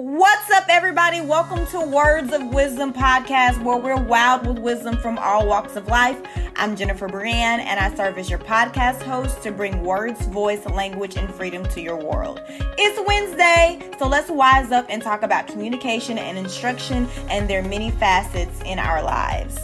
What's up, everybody? Welcome to Words of Wisdom podcast, where we're wild with wisdom from all walks of life. I'm Jennifer Brienne, and I serve as your podcast host to bring words, voice, language, and freedom to your world. It's Wednesday, so let's wise up and talk about communication and instruction and their many facets in our lives.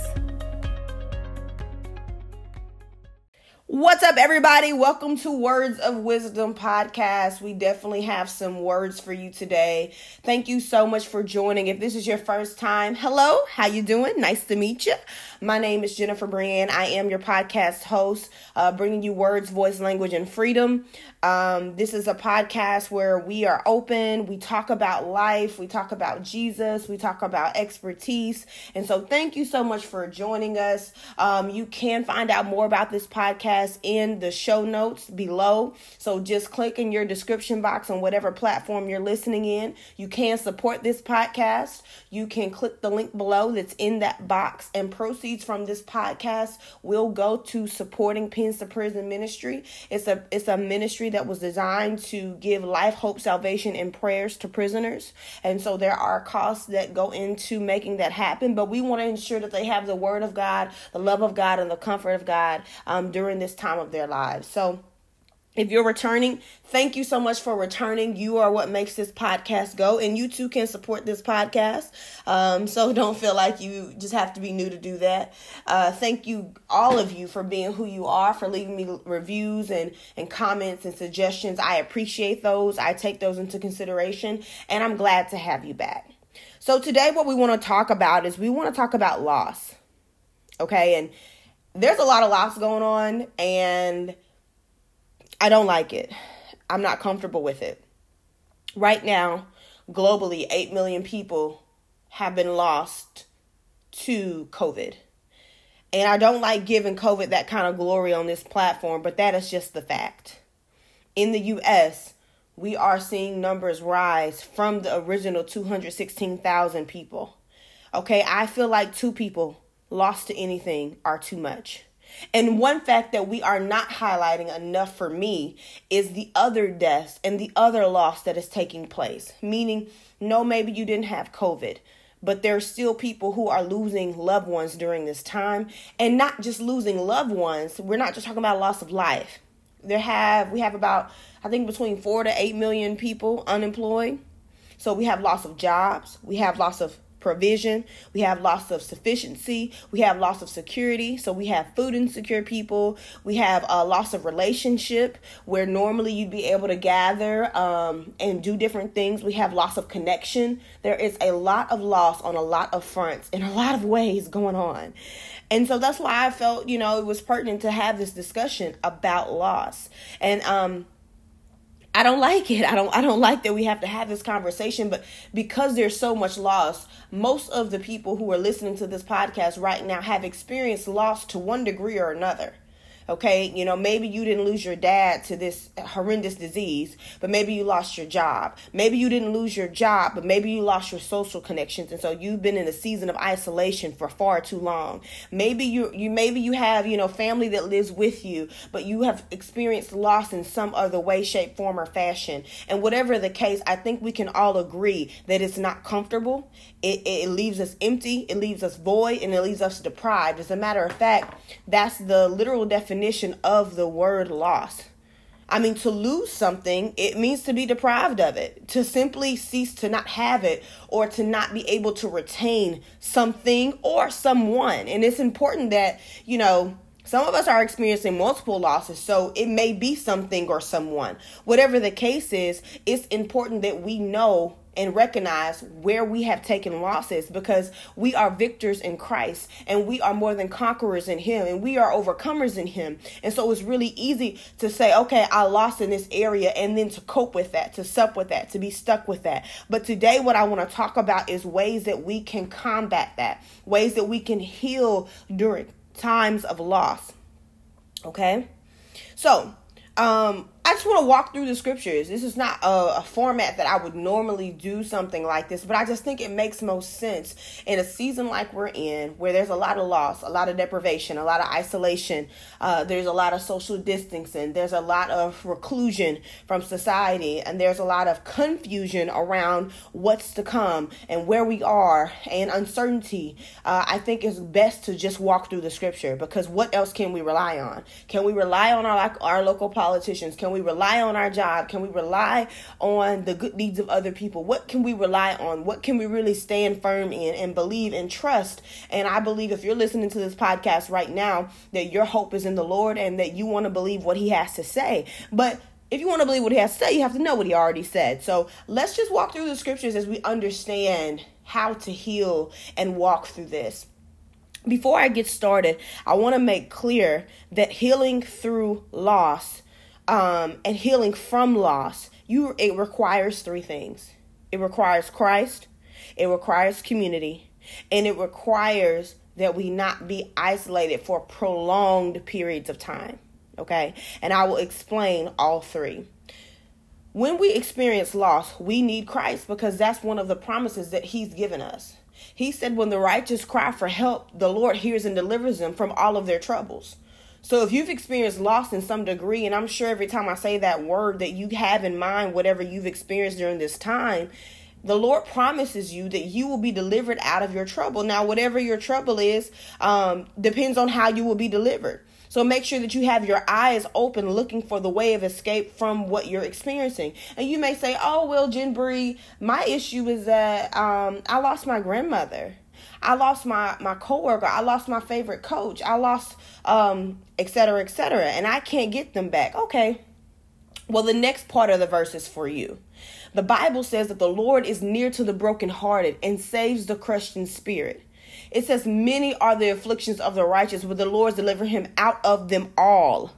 What's up, everybody? Welcome to Words of Wisdom podcast. We definitely have some words for you today. Thank you so much for joining. If this is your first time, hello, how you doing? Nice to meet you. My name is Jennifer Brienne. I am your podcast host, uh, bringing you words, voice, language, and freedom. Um, this is a podcast where we are open. We talk about life. We talk about Jesus. We talk about expertise. And so, thank you so much for joining us. Um, you can find out more about this podcast in the show notes below. So, just click in your description box on whatever platform you're listening in. You can support this podcast. You can click the link below that's in that box, and proceeds from this podcast will go to supporting Pens to Prison Ministry. It's a it's a ministry that was designed to give life, hope, salvation, and prayers to prisoners. And so there are costs that go into making that happen, but we want to ensure that they have the word of God, the love of God, and the comfort of God um, during this time of their lives. So if you're returning, thank you so much for returning. You are what makes this podcast go, and you too can support this podcast. Um, so don't feel like you just have to be new to do that. Uh, thank you, all of you, for being who you are, for leaving me reviews and, and comments and suggestions. I appreciate those. I take those into consideration, and I'm glad to have you back. So today, what we want to talk about is we want to talk about loss. Okay, and there's a lot of loss going on, and I don't like it. I'm not comfortable with it. Right now, globally, 8 million people have been lost to COVID. And I don't like giving COVID that kind of glory on this platform, but that is just the fact. In the US, we are seeing numbers rise from the original 216,000 people. Okay, I feel like two people lost to anything are too much. And one fact that we are not highlighting enough for me is the other deaths and the other loss that is taking place. Meaning, no, maybe you didn't have COVID, but there are still people who are losing loved ones during this time. And not just losing loved ones, we're not just talking about loss of life. There have we have about I think between four to eight million people unemployed. So we have loss of jobs, we have loss of provision, we have loss of sufficiency, we have loss of security. So we have food insecure people, we have a loss of relationship where normally you'd be able to gather um, and do different things. We have loss of connection. There is a lot of loss on a lot of fronts in a lot of ways going on. And so that's why I felt, you know, it was pertinent to have this discussion about loss. And um I don't like it. I don't I don't like that we have to have this conversation, but because there's so much loss, most of the people who are listening to this podcast right now have experienced loss to one degree or another. Okay, you know, maybe you didn't lose your dad to this horrendous disease, but maybe you lost your job. Maybe you didn't lose your job, but maybe you lost your social connections and so you've been in a season of isolation for far too long. Maybe you you maybe you have, you know, family that lives with you, but you have experienced loss in some other way, shape, form or fashion. And whatever the case, I think we can all agree that it's not comfortable. It it leaves us empty, it leaves us void, and it leaves us deprived. As a matter of fact, that's the literal definition definition of the word loss. I mean, to lose something, it means to be deprived of it, to simply cease to not have it, or to not be able to retain something or someone. And it's important that, you know, some of us are experiencing multiple losses, so it may be something or someone. Whatever the case is, it's important that we know and recognize where we have taken losses because we are victors in Christ and we are more than conquerors in Him and we are overcomers in Him. And so it's really easy to say, okay, I lost in this area and then to cope with that, to sup with that, to be stuck with that. But today, what I want to talk about is ways that we can combat that, ways that we can heal during times of loss. Okay? So, um, I just want to walk through the scriptures. This is not a, a, format that I would normally do something like this, but I just think it makes most sense in a season like we're in, where there's a lot of loss, a lot of deprivation, a lot of isolation. Uh, there's a lot of social distancing. There's a lot of reclusion from society, and there's a lot of confusion around what's to come and where we are and uncertainty. Uh, I think it's best to just walk through the scripture because what else can we rely on? Can we rely on our our local politicians? Can we rely on our job? Can we rely on the good deeds of other people? What can we rely on? What can we really stand firm in and believe and trust? And I believe if you're listening to this podcast right now, that your hope is in the Lord and that you want to believe what He has to say. But if you want to believe what he has to say, you have to know what he already said. So let's just walk through the scriptures as we understand how to heal and walk through this. Before I get started, I want to make clear that healing through loss um, and healing from loss, you it requires three things. It requires Christ, it requires community, and it requires that we not be isolated for prolonged periods of time. Okay? And I will explain all three. When we experience loss, we need Christ because that's one of the promises that He's given us. He said, When the righteous cry for help, the Lord hears and delivers them from all of their troubles. So if you've experienced loss in some degree, and I'm sure every time I say that word that you have in mind whatever you've experienced during this time, the Lord promises you that you will be delivered out of your trouble. Now, whatever your trouble is, um, depends on how you will be delivered. So make sure that you have your eyes open, looking for the way of escape from what you're experiencing. And you may say, "Oh, well, Jen Bree, my issue is that um, I lost my grandmother." I lost my my coworker. I lost my favorite coach. I lost um et cetera, et cetera, and I can't get them back. Okay. Well, the next part of the verse is for you. The Bible says that the Lord is near to the brokenhearted and saves the crushed in spirit. It says, Many are the afflictions of the righteous, but the Lord deliver him out of them all.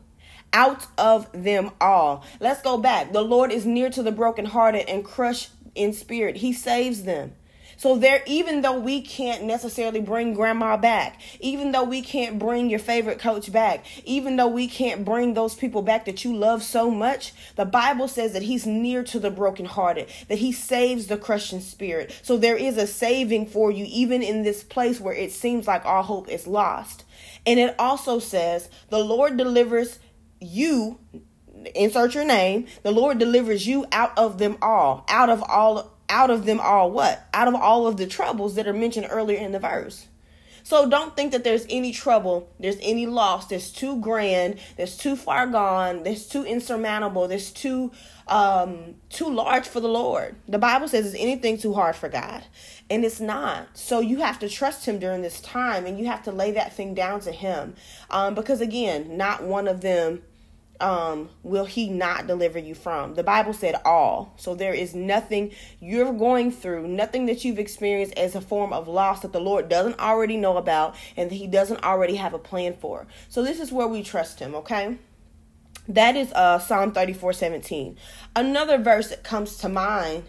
Out of them all. Let's go back. The Lord is near to the brokenhearted and crushed in spirit. He saves them. So there, even though we can't necessarily bring grandma back, even though we can't bring your favorite coach back, even though we can't bring those people back that you love so much, the Bible says that he's near to the brokenhearted, that he saves the crushed in spirit. So there is a saving for you, even in this place where it seems like all hope is lost. And it also says the Lord delivers you insert your name the lord delivers you out of them all out of all out of them all what? Out of all of the troubles that are mentioned earlier in the verse. So don't think that there's any trouble, there's any loss that's too grand, that's too far gone, that's too insurmountable, that's too um too large for the Lord. The Bible says is anything too hard for God. And it's not. So you have to trust him during this time and you have to lay that thing down to him. Um because again, not one of them um, will he not deliver you from? The Bible said all. So there is nothing you're going through, nothing that you've experienced as a form of loss that the Lord doesn't already know about and he doesn't already have a plan for. So this is where we trust him, okay? That is uh, Psalm 34 17. Another verse that comes to mind,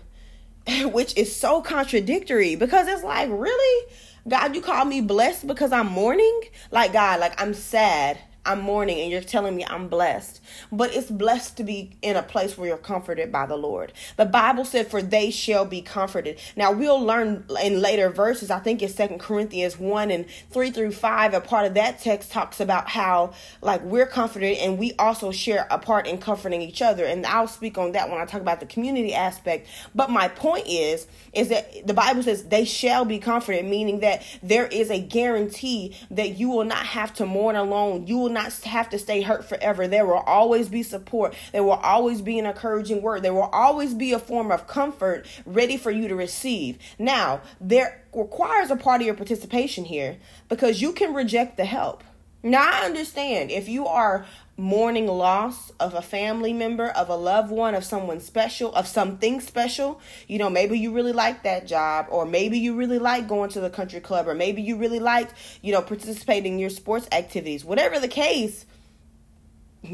which is so contradictory because it's like, really? God, you call me blessed because I'm mourning? Like, God, like I'm sad I'm mourning and you're telling me I'm blessed. But it's blessed to be in a place where you're comforted by the Lord. The Bible said, For they shall be comforted. Now we'll learn in later verses, I think it's Second Corinthians 1 and 3 through 5. A part of that text talks about how like we're comforted and we also share a part in comforting each other. And I'll speak on that when I talk about the community aspect. But my point is, is that the Bible says they shall be comforted, meaning that there is a guarantee that you will not have to mourn alone. You will not have to stay hurt forever. There will always be support. There will always be an encouraging word. There will always be a form of comfort ready for you to receive. Now, there requires a part of your participation here because you can reject the help. Now, I understand if you are mourning loss of a family member, of a loved one, of someone special, of something special. You know, maybe you really like that job, or maybe you really like going to the country club, or maybe you really like, you know, participating in your sports activities. Whatever the case,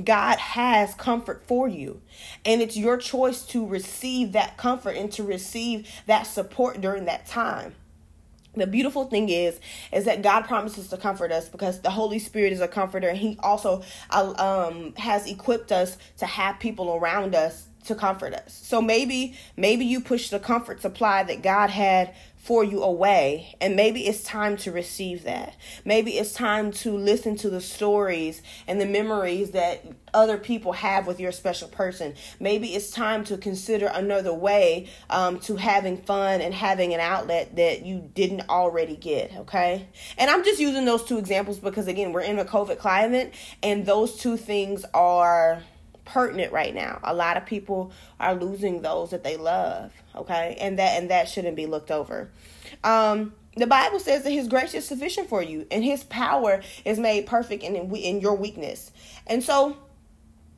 God has comfort for you. And it's your choice to receive that comfort and to receive that support during that time. The beautiful thing is is that god promises to comfort us because the holy spirit is a comforter. And he also uh, um, has equipped us to have people around us to comfort us so maybe maybe you push the comfort supply that god had for you away. And maybe it's time to receive that. Maybe it's time to listen to the stories and the memories that other people have with your special person. Maybe it's time to consider another way um, to having fun and having an outlet that you didn't already get. Okay. And I'm just using those two examples because, again, we're in a COVID climate and those two things are pertinent right now. A lot of people are losing those that they love, okay? And that and that shouldn't be looked over. Um the Bible says that his grace is sufficient for you and his power is made perfect in in your weakness. And so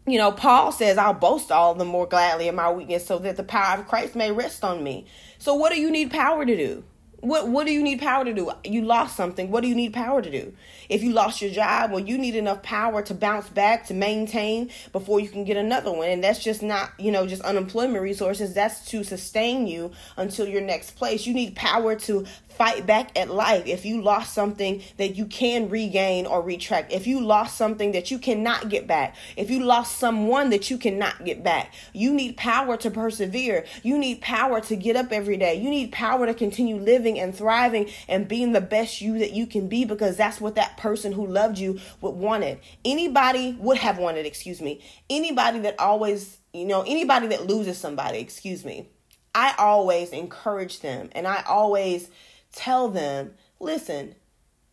you know, Paul says, I'll boast all the more gladly in my weakness so that the power of Christ may rest on me. So, what do you need power to do? What what do you need power to do? You lost something. What do you need power to do? If you lost your job, well, you need enough power to bounce back, to maintain before you can get another one. And that's just not, you know, just unemployment resources. That's to sustain you until your next place. You need power to fight back at life if you lost something that you can regain or retract if you lost something that you cannot get back if you lost someone that you cannot get back you need power to persevere you need power to get up every day you need power to continue living and thriving and being the best you that you can be because that's what that person who loved you would want it. anybody would have wanted excuse me anybody that always you know anybody that loses somebody excuse me I always encourage them and I always tell them, listen,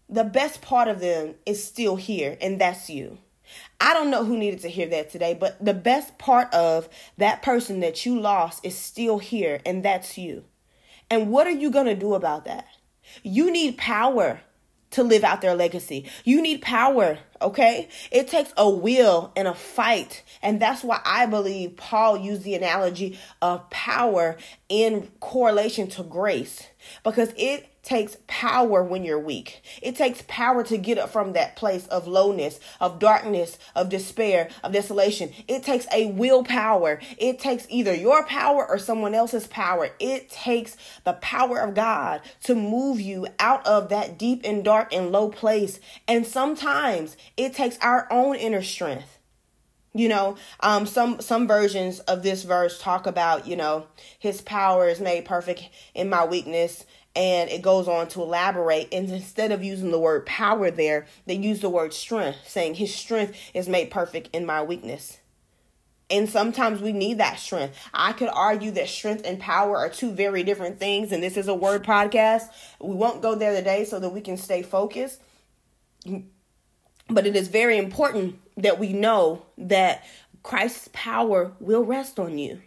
the best part of them is still here, and that's you. I don't know who needed to hear that today, but the best part of that person that you lost is still here, and that's you. And what are you going to do about that? You need power to live out their legacy. You need power, okay? It takes a will and a fight. And that's why I believe Paul used the analogy of power in correlation to grace because it takes power when you're weak. It takes power to get up from that place of lowness, of darkness, of despair, of desolation. It takes a willpower. It takes either your power or someone else's power. It takes the power of God to move you out of that deep and dark and low place. And sometimes it takes our own inner strength. You know, um, some some versions of this verse talk about, you know, his power is made perfect in my weakness and it goes on to elaborate and instead of using the word power there they use the word strength saying his strength is made perfect in my weakness. And sometimes we need that strength. I could argue that strength and power are two very different things and this is a word podcast. We won't go there today so that we can stay focused. But it is very important that we know that christ's power will rest on you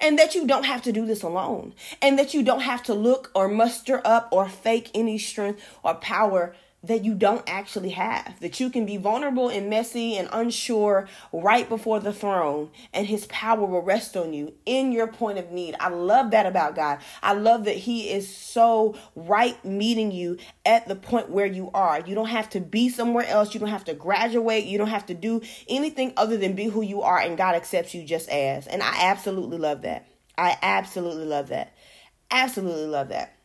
and that you don't have to do this alone. And that you don't have to look or muster up or fake any strength or power that you don't actually have. That you can be vulnerable and messy and unsure right before the throne, and His power will rest on you in your point of need. I love that about God. I love that He is so right meeting you at the point where you are. You don't have to be somewhere else. You don't have to graduate. You don't have to do anything other than be who you are, and God accepts you just as. And I absolutely love that. I absolutely love that. Absolutely love that.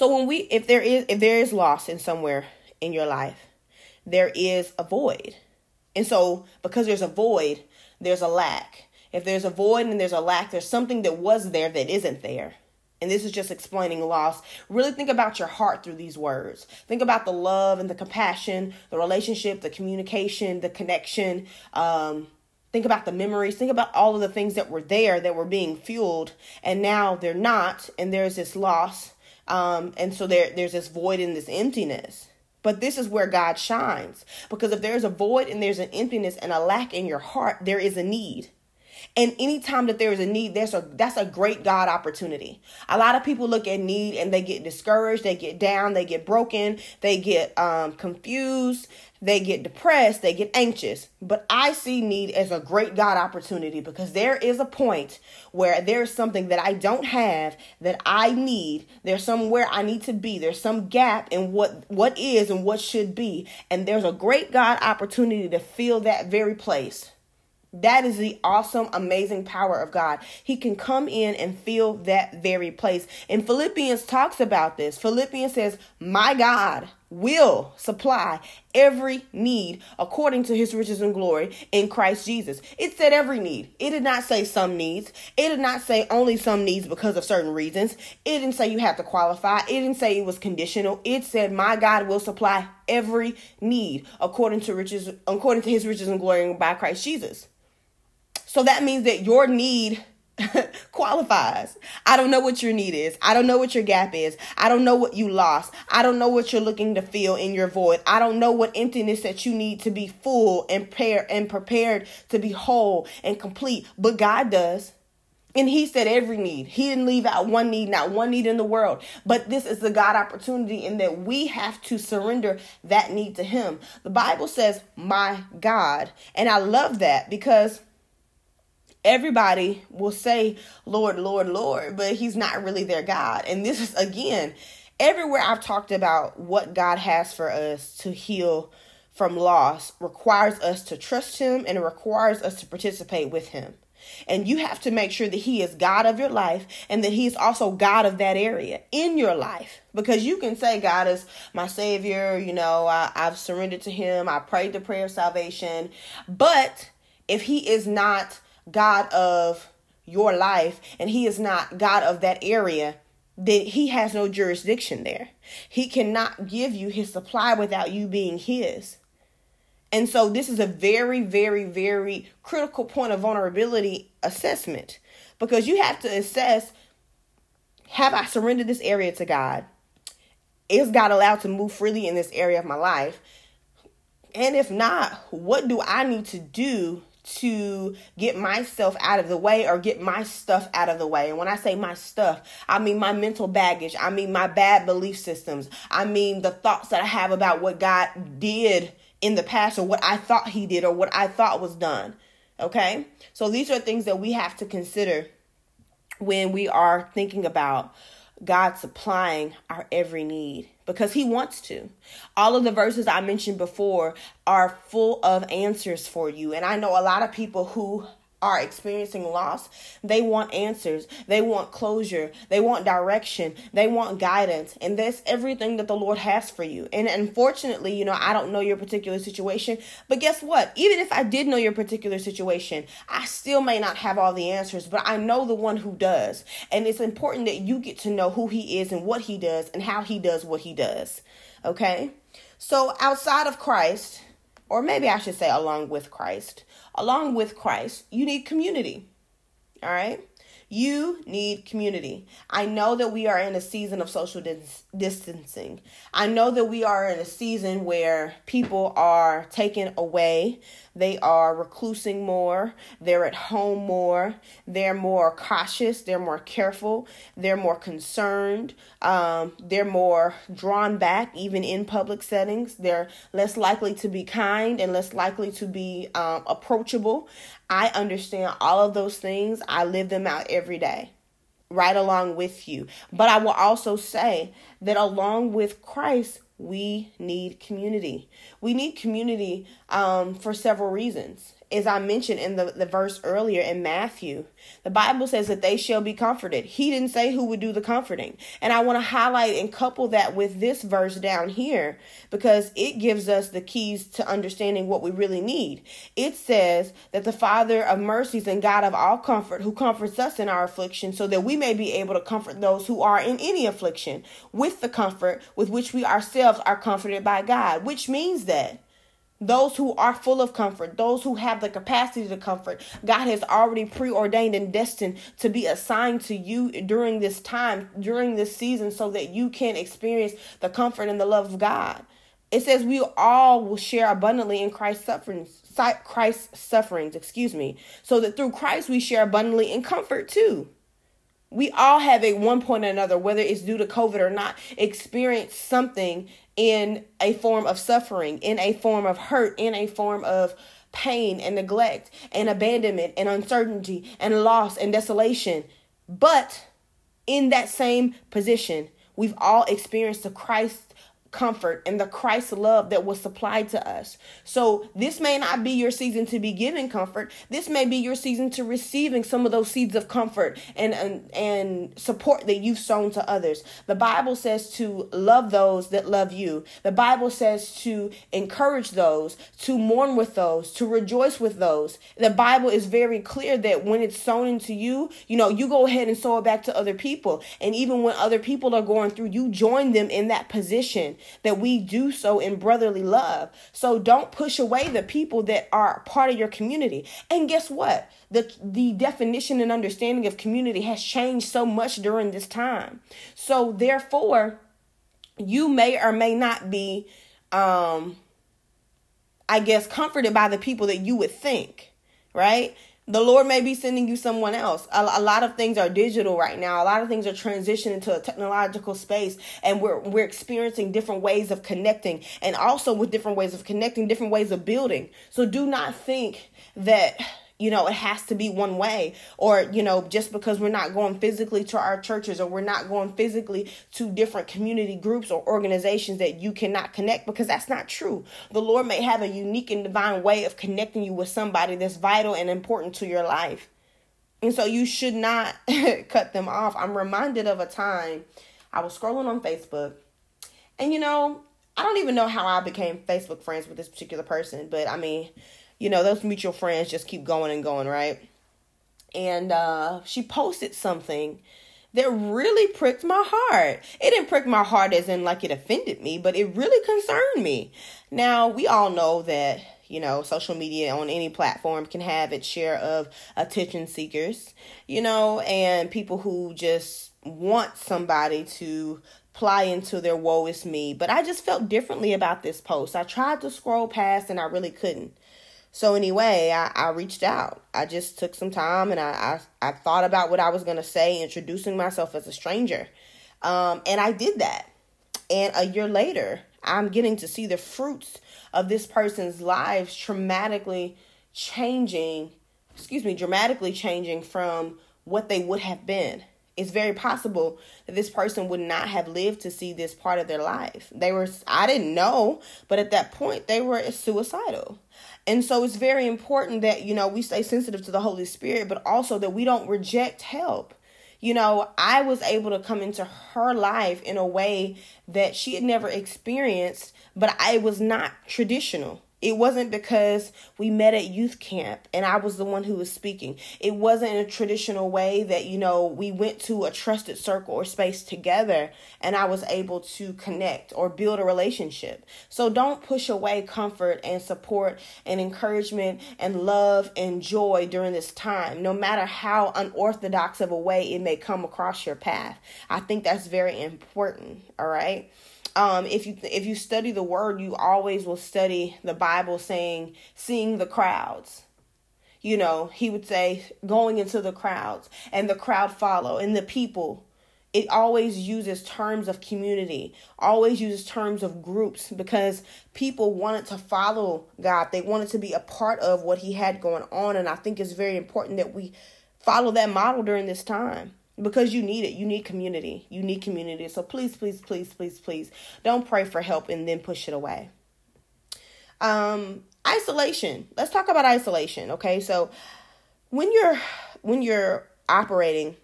So when we if there is if there is loss in somewhere in your life, there is a void. And so because there's a void, there's a lack. If there's a void and there's a lack, there's something that was there that isn't there. And this is just explaining loss. Really think about your heart through these words. Think about the love and the compassion, the relationship, the communication, the connection. Um, think about the memories. Think about all of the things that were there that were being fueled, and now they're not, and there's this loss. Um, and so there, there's this void and this emptiness. But this is where God shines. Because if there's a void and there's an emptiness and a lack in your heart, there is a need. And anytime that there is a need, there's a that's a great God opportunity. A lot of people look at need and they get discouraged, they get down, they get broken, they get um, confused, they get depressed, they get anxious. But I see need as a great God opportunity because there is a point where there's something that I don't have that I need. There's somewhere I need to be. There's some gap in what what is and what should be. And there's a great God opportunity to fill that very place. That is the awesome, amazing power of God. He can come in and fill that very place. And Philippians talks about this. Philippians says, My God will supply every need according to his riches and glory in Christ Jesus. It said every need. It did not say some needs. It did not say only some needs because of certain reasons. It didn't say you have to qualify. It didn't say it was conditional. It said, My God will supply every need according to riches, according to his riches and glory by Christ Jesus. So that means that your need qualifies. I don't know what your need is. I don't know what your gap is. I don't know what you lost. I don't know what you're looking to fill in your void. I don't know what emptiness that you need to be full and prepared and prepared to be whole and complete. But God does. And he said every need. He didn't leave out one need, not one need in the world. But this is the God opportunity in that we have to surrender that need to him. The Bible says, my God. And I love that because everybody will say, Lord, Lord, Lord, but he's not really their God. And this is, again, everywhere I've talked about what God has for us to heal from loss requires us to trust him and it requires us to participate with him. And you have to make sure that He is God of your life and that He is also God of that area in your life. Because you can say, God is my Savior, you know, I, I've surrendered to Him, I prayed the prayer of salvation. But if He is not God of your life and he is not God of that area, then he has no jurisdiction there. He cannot give you his supply without you being his. And so this is a very, very, very critical point of vulnerability assessment because you have to assess have I surrendered this area to God? Is God allowed to move freely in this area of my life? And if not, what do I need to do to get myself out of the way or get my stuff out of the way. And when I say my stuff, I mean my mental baggage. I mean my bad belief systems. I mean the thoughts that I have about what God did in the past or what I thought He did or what I thought was done. Okay? So these are things that we have to consider when we are thinking about God supplying our every need because He wants to. All of the verses I mentioned before are full of answers for you. And I know a lot of people who are experiencing loss, they want answers, they want closure, they want direction, they want guidance, and that's everything that the Lord has for you. And unfortunately, you know, I don't know your particular situation, but guess what? Even if I did know your particular situation, I still may not have all the answers, but I know the one who does. And it's important that you get to know who He is and what He does and how He does what He does. Okay? So outside of Christ, or maybe I should say along with Christ, along with Christ, you need community. All right? You need community. I know that we are in a season of social dis- distancing. I know that we are in a season where people are taken away. They are reclusing more. They're at home more. They're more cautious. They're more careful. They're more concerned. Um, they're more drawn back, even in public settings. They're less likely to be kind and less likely to be um, approachable. I understand all of those things. I live them out every day, right along with you. But I will also say that along with Christ, we need community. We need community um, for several reasons as I mentioned in the, the verse earlier in Matthew, the Bible says that they shall be comforted. He didn't say who would do the comforting. And I want to highlight and couple that with this verse down here because it gives us the keys to understanding what we really need. It says that the Father of mercies and God of all comfort, who comforts us in our affliction, so that we may be able to comfort those who are in any affliction with the comfort with which we ourselves are comforted by God, which means that those who are full of comfort, those who have the capacity to comfort, God has already preordained and destined to be assigned to you during this time, during this season, so that you can experience the comfort and the love of God. It says we all will share abundantly in Christ's sufferings, Christ's sufferings, excuse me, so that through Christ we share abundantly in comfort too. We all have at one point or another, whether it's due to COVID or not, experienced something in a form of suffering, in a form of hurt, in a form of pain and neglect and abandonment and uncertainty and loss and desolation. But in that same position, we've all experienced the Christ comfort and the Christ love that was supplied to us. So this may not be your season to be giving comfort. This may be your season to receiving some of those seeds of comfort and and, and support that you've sown to others. The Bible says to love those that love you. The Bible says to encourage those, to mourn with those, to rejoice with those. The Bible is very clear that when it's sown into you, you know, you go ahead and sow it back to other people. And even when other people are going through, you join them in that position that we do so in brotherly love. So don't push away the people that are part of your community. And guess what? The, the definition and understanding of community has changed so much during this time. So therefore, you may or may not be, um, I guess, comforted by the people that you would think, right? The Lord may be sending you someone else. A, a, lot of things are digital right now. A lot of things are transitioning to a technological space, and we're we're experiencing different ways of connecting, and also with different ways of connecting, different ways of building. So do not think that you know, it has to be one way. Or, you know, just because we're not going physically to our churches or we're not going physically to different community groups or organizations that you cannot connect because that's not true. The Lord may have a unique and divine way of connecting you with somebody that's vital and important to your life. And so you should not cut them off. I'm reminded of a time I was scrolling on Facebook and, you know, I don't even know how I became Facebook friends with this particular person, but I mean, you know, those mutual friends just keep going and going, right? And uh, she posted something that really pricked my heart. It didn't prick my heart as in like it offended me, but it really concerned me. Now, we all know that, you know, social media on any platform can have its share of attention seekers, you know, and people who just want somebody to ply into their woe is me. But I just felt differently about this post. I tried to scroll past and I really couldn't. So anyway, I, I reached out. I just took some time and I, I, I thought about what I was gonna say, introducing myself as a stranger. Um, and I did that. And a year later, I'm getting to see the fruits of this person's lives dramatically changing, excuse me, dramatically changing from what they would have been. It's very possible that this person would not have lived to see this part of their life. They were, I didn't know, but at that point, they were suicidal. And so it's very important that, you know, we stay sensitive to the Holy Spirit, but also that we don't reject help. You know, I was able to come into her life in a way that she had never experienced, but I was not traditional. It wasn't because we met at youth camp and I was the one who was speaking. It wasn't in a traditional way that, you know, we went to a trusted circle or space together and I was able to connect or build a relationship. So don't push away comfort and support and encouragement and love and joy during this time, no matter how unorthodox of a way it may come across your path. I think that's very important, all right? Um, if you if you study the word, you always will study the Bible saying seeing the crowds. You know, he would say going into the crowds and the crowd follow and the people. It always uses terms of community, always uses terms of groups because people wanted to follow God. They wanted to be a part of what he had going on. And I think it's very important that we follow that model during this time because you need it. You need community. You need community. So please, please, please, please, please don't pray for help and then push it away. Um, isolation. Let's talk about isolation. Okay, so when you're when you're operating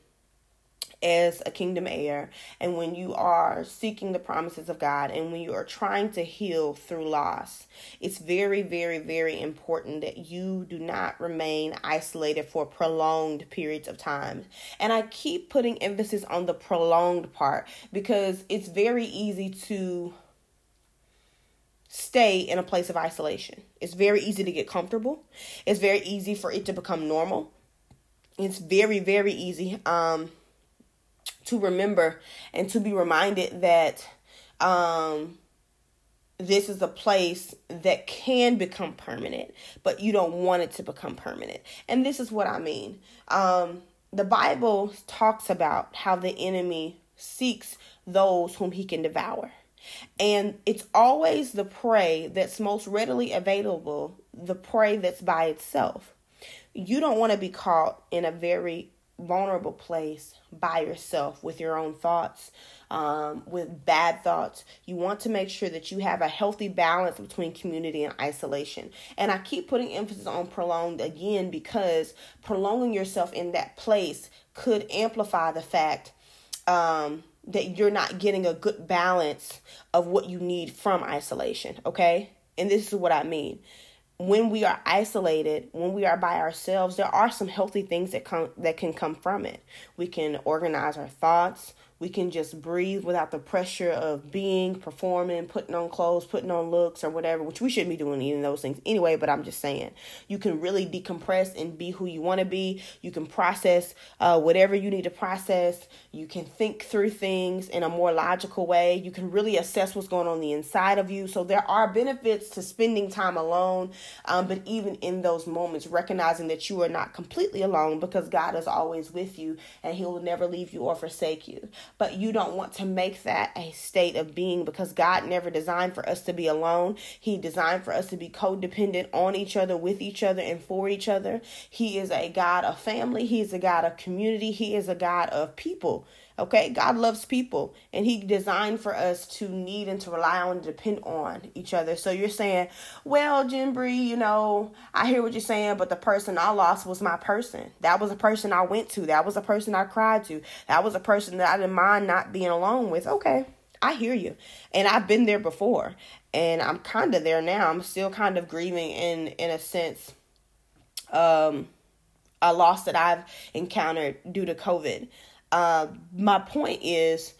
as a kingdom heir and when you are seeking the promises of God and when you are trying to heal through loss, it's very, very, very important that you do not remain isolated for prolonged periods of time. And I keep putting emphasis on the prolonged part because it's very easy to stay in a place of isolation. It's very easy to get comfortable. It's very easy for it to become normal. It's very, very easy. Um, to remember and to be reminded that um, this is a place that can become permanent, but you don't want it to become permanent. And this is what I mean. Um, the Bible talks about how the enemy seeks those whom he can devour. And it's always the prey that's most readily available, the prey that's by itself. You don't want to be caught in a very vulnerable place by yourself with your own thoughts, um, with bad thoughts. You want to make sure that you have a healthy balance between community and isolation. And I keep putting emphasis on prolonged again because prolonging yourself in that place could amplify the fact um, that you're not getting a good balance of what you need from isolation. Okay. And this is what I mean when we are isolated, when we are by ourselves, there are some healthy things that come that can come from it. We can organize our thoughts, we can just breathe without the pressure of being, performing, putting on clothes, putting on looks or whatever, which we shouldn't be doing any of those things anyway, but I'm just saying. You can really decompress and be who you want to be. You can process uh, whatever you need to process. You can think through things in a more logical way. You can really assess what's going on the inside of you. So there are benefits to spending time alone, um, but even in those moments, recognizing that you are not completely alone because God is always with you and He will never leave you or forsake you but you don't want to make that a state of being because God never designed for us to be alone. He designed for us to be codependent on each other, with each other, and for each other. He is a God of family, He is a God of community, He is a God of people. Okay, God loves people and He designed for us to need and to rely on and depend on each other. So you're saying, well, Jen Bree, you know, I hear what you're saying, but the person I lost was my person. That was a person I went to. That was a person I cried to. That was a person that I didn't mind not being alone with. Okay, I hear you. And I've been there before. And I'm kind of there now. I'm still kind of grieving in in a sense um a loss that I've encountered due to COVID. Uh, my point is,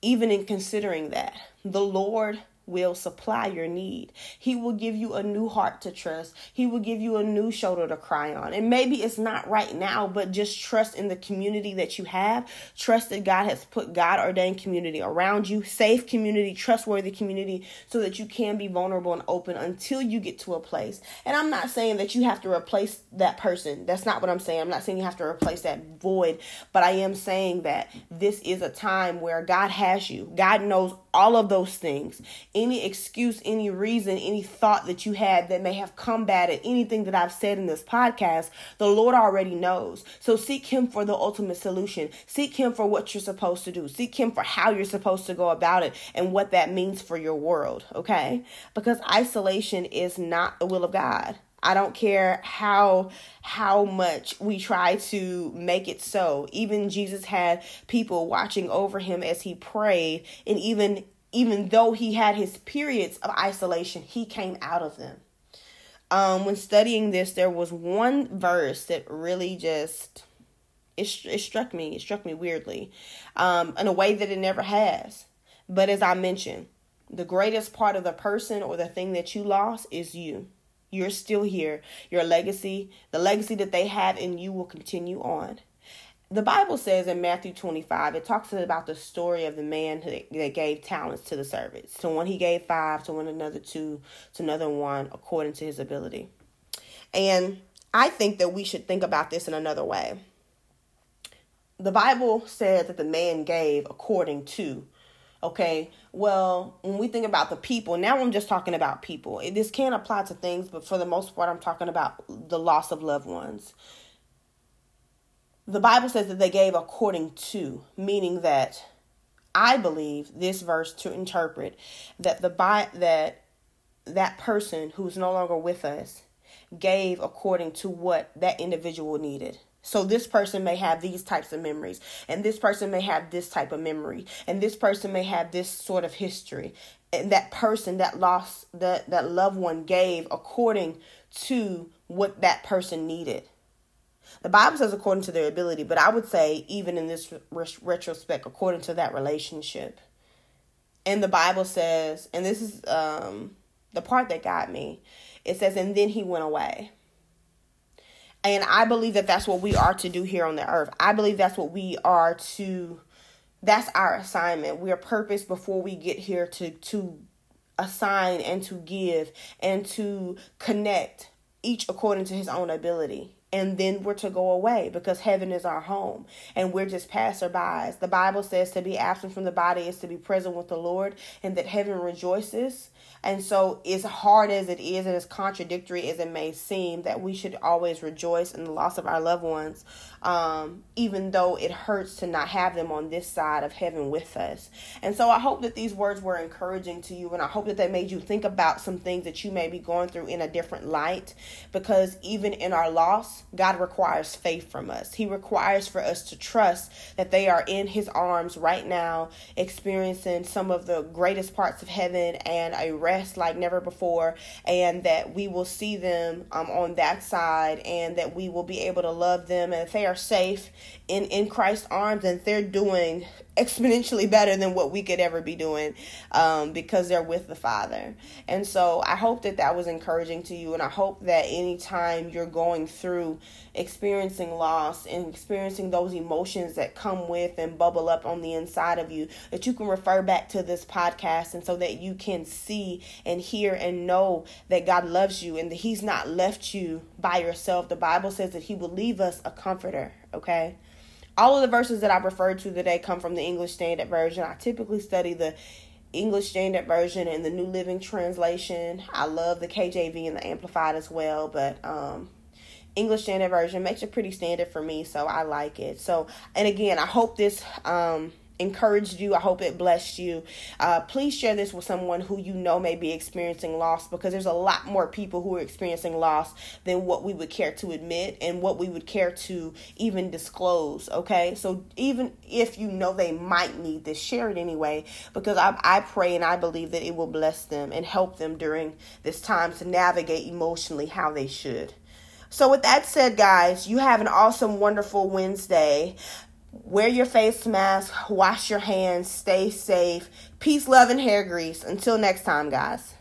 even in considering that, the Lord will supply your need. He will give you a new heart to trust. He will give you a new shoulder to cry on. And maybe it's not right now, but just trust in the community that you have. Trust that God has put God ordained community around you, safe community, trustworthy community, so that you can be vulnerable and open until you get to a place. And I'm not saying that you have to replace that person. That's not what I'm saying. I'm not saying you have to replace that void, but I am saying that this is a time where God has you. God knows all of those things any excuse, any reason, any thought that you had that may have combated anything that I've said in this podcast, the Lord already knows. So seek Him for the ultimate solution. Seek Him for what you're supposed to do. Seek Him for how you're supposed to go about it and what that means for your world, okay? Because isolation is not the will of God. I don't care how how much we try to make it so. Even Jesus had people watching over him as he prayed and even even though he had his periods of isolation, he came out of them. Um, when studying this, there was one verse that really just it, it struck me. It struck me weirdly, um, in a way that it never has. But as I mentioned, the greatest part of the person or the thing that you lost is you. You're still here. Your legacy, the legacy that they have in you, will continue on the Bible says in Matthew 25, it talks about the story of the man that gave talents to the servants. To one he gave five, to one another two, to another one, according to his ability. And I think that we should think about this in another way. The Bible says that the man gave according to. Okay, well, when we think about the people, now I'm just talking about people. This can apply to things, but for the most part, I'm talking about the loss of loved ones the Bible says that they gave according to, meaning that I believe this verse to interpret that the by that that person who's no longer with us gave according to what that individual needed. So this person may have these types of memories, and this person may have this type of memory, and this person may have this sort of history. And that person that lost that that loved one gave according to what that person needed. The Bible says according to their ability, but I would say, even in this re- retrospect, according to that relationship. And the Bible says, and this is um, the part that got me it says, and then he went away. And I believe that that's what we are to do here on the earth. I believe that's what we are to, that's our assignment. We are purpose before we get here to, to assign and to give and to connect each according to his own ability and then we're to go away because heaven is our home and we're just passerbys. The Bible says to be absent from the body is to be present with the Lord and that heaven rejoices. And so, as hard as it is and as contradictory as it may seem, that we should always rejoice in the loss of our loved ones, um, even though it hurts to not have them on this side of heaven with us. And so I hope that these words were encouraging to you, and I hope that they made you think about some things that you may be going through in a different light. Because even in our loss, God requires faith from us. He requires for us to trust that they are in His arms right now, experiencing some of the greatest parts of heaven and a like never before, and that we will see them um, on that side, and that we will be able to love them, and if they are safe in in Christ's arms and they're doing exponentially better than what we could ever be doing um, because they're with the Father. And so I hope that that was encouraging to you. And I hope that anytime you're going through experiencing loss and experiencing those emotions that come with and bubble up on the inside of you, that you can refer back to this podcast and so that you can see and hear and know that God loves you and that He's not left you by yourself. The Bible says that He will leave us a comforter, okay? All of the verses that I referred to today come from the English Standard Version. I typically study the English Standard Version and the New Living Translation. I love the KJV and the Amplified as well, but um, English Standard Version makes it pretty standard for me, so I like it. So, and again, I hope this um, encouraged you. I hope it blessed you. Uh, please share this with someone who you know may be experiencing loss because there's a lot more people who are experiencing loss than what we would care to admit and what we would care to even disclose. Okay, so even if you know they might need this, share it anyway because I, I pray and I believe that it will bless them and help them during this time to navigate emotionally how they should. So, with that said, guys, you have an awesome, wonderful Wednesday. Wear your face mask, wash your hands, stay safe. Peace, love, and hair grease. Until next time, guys.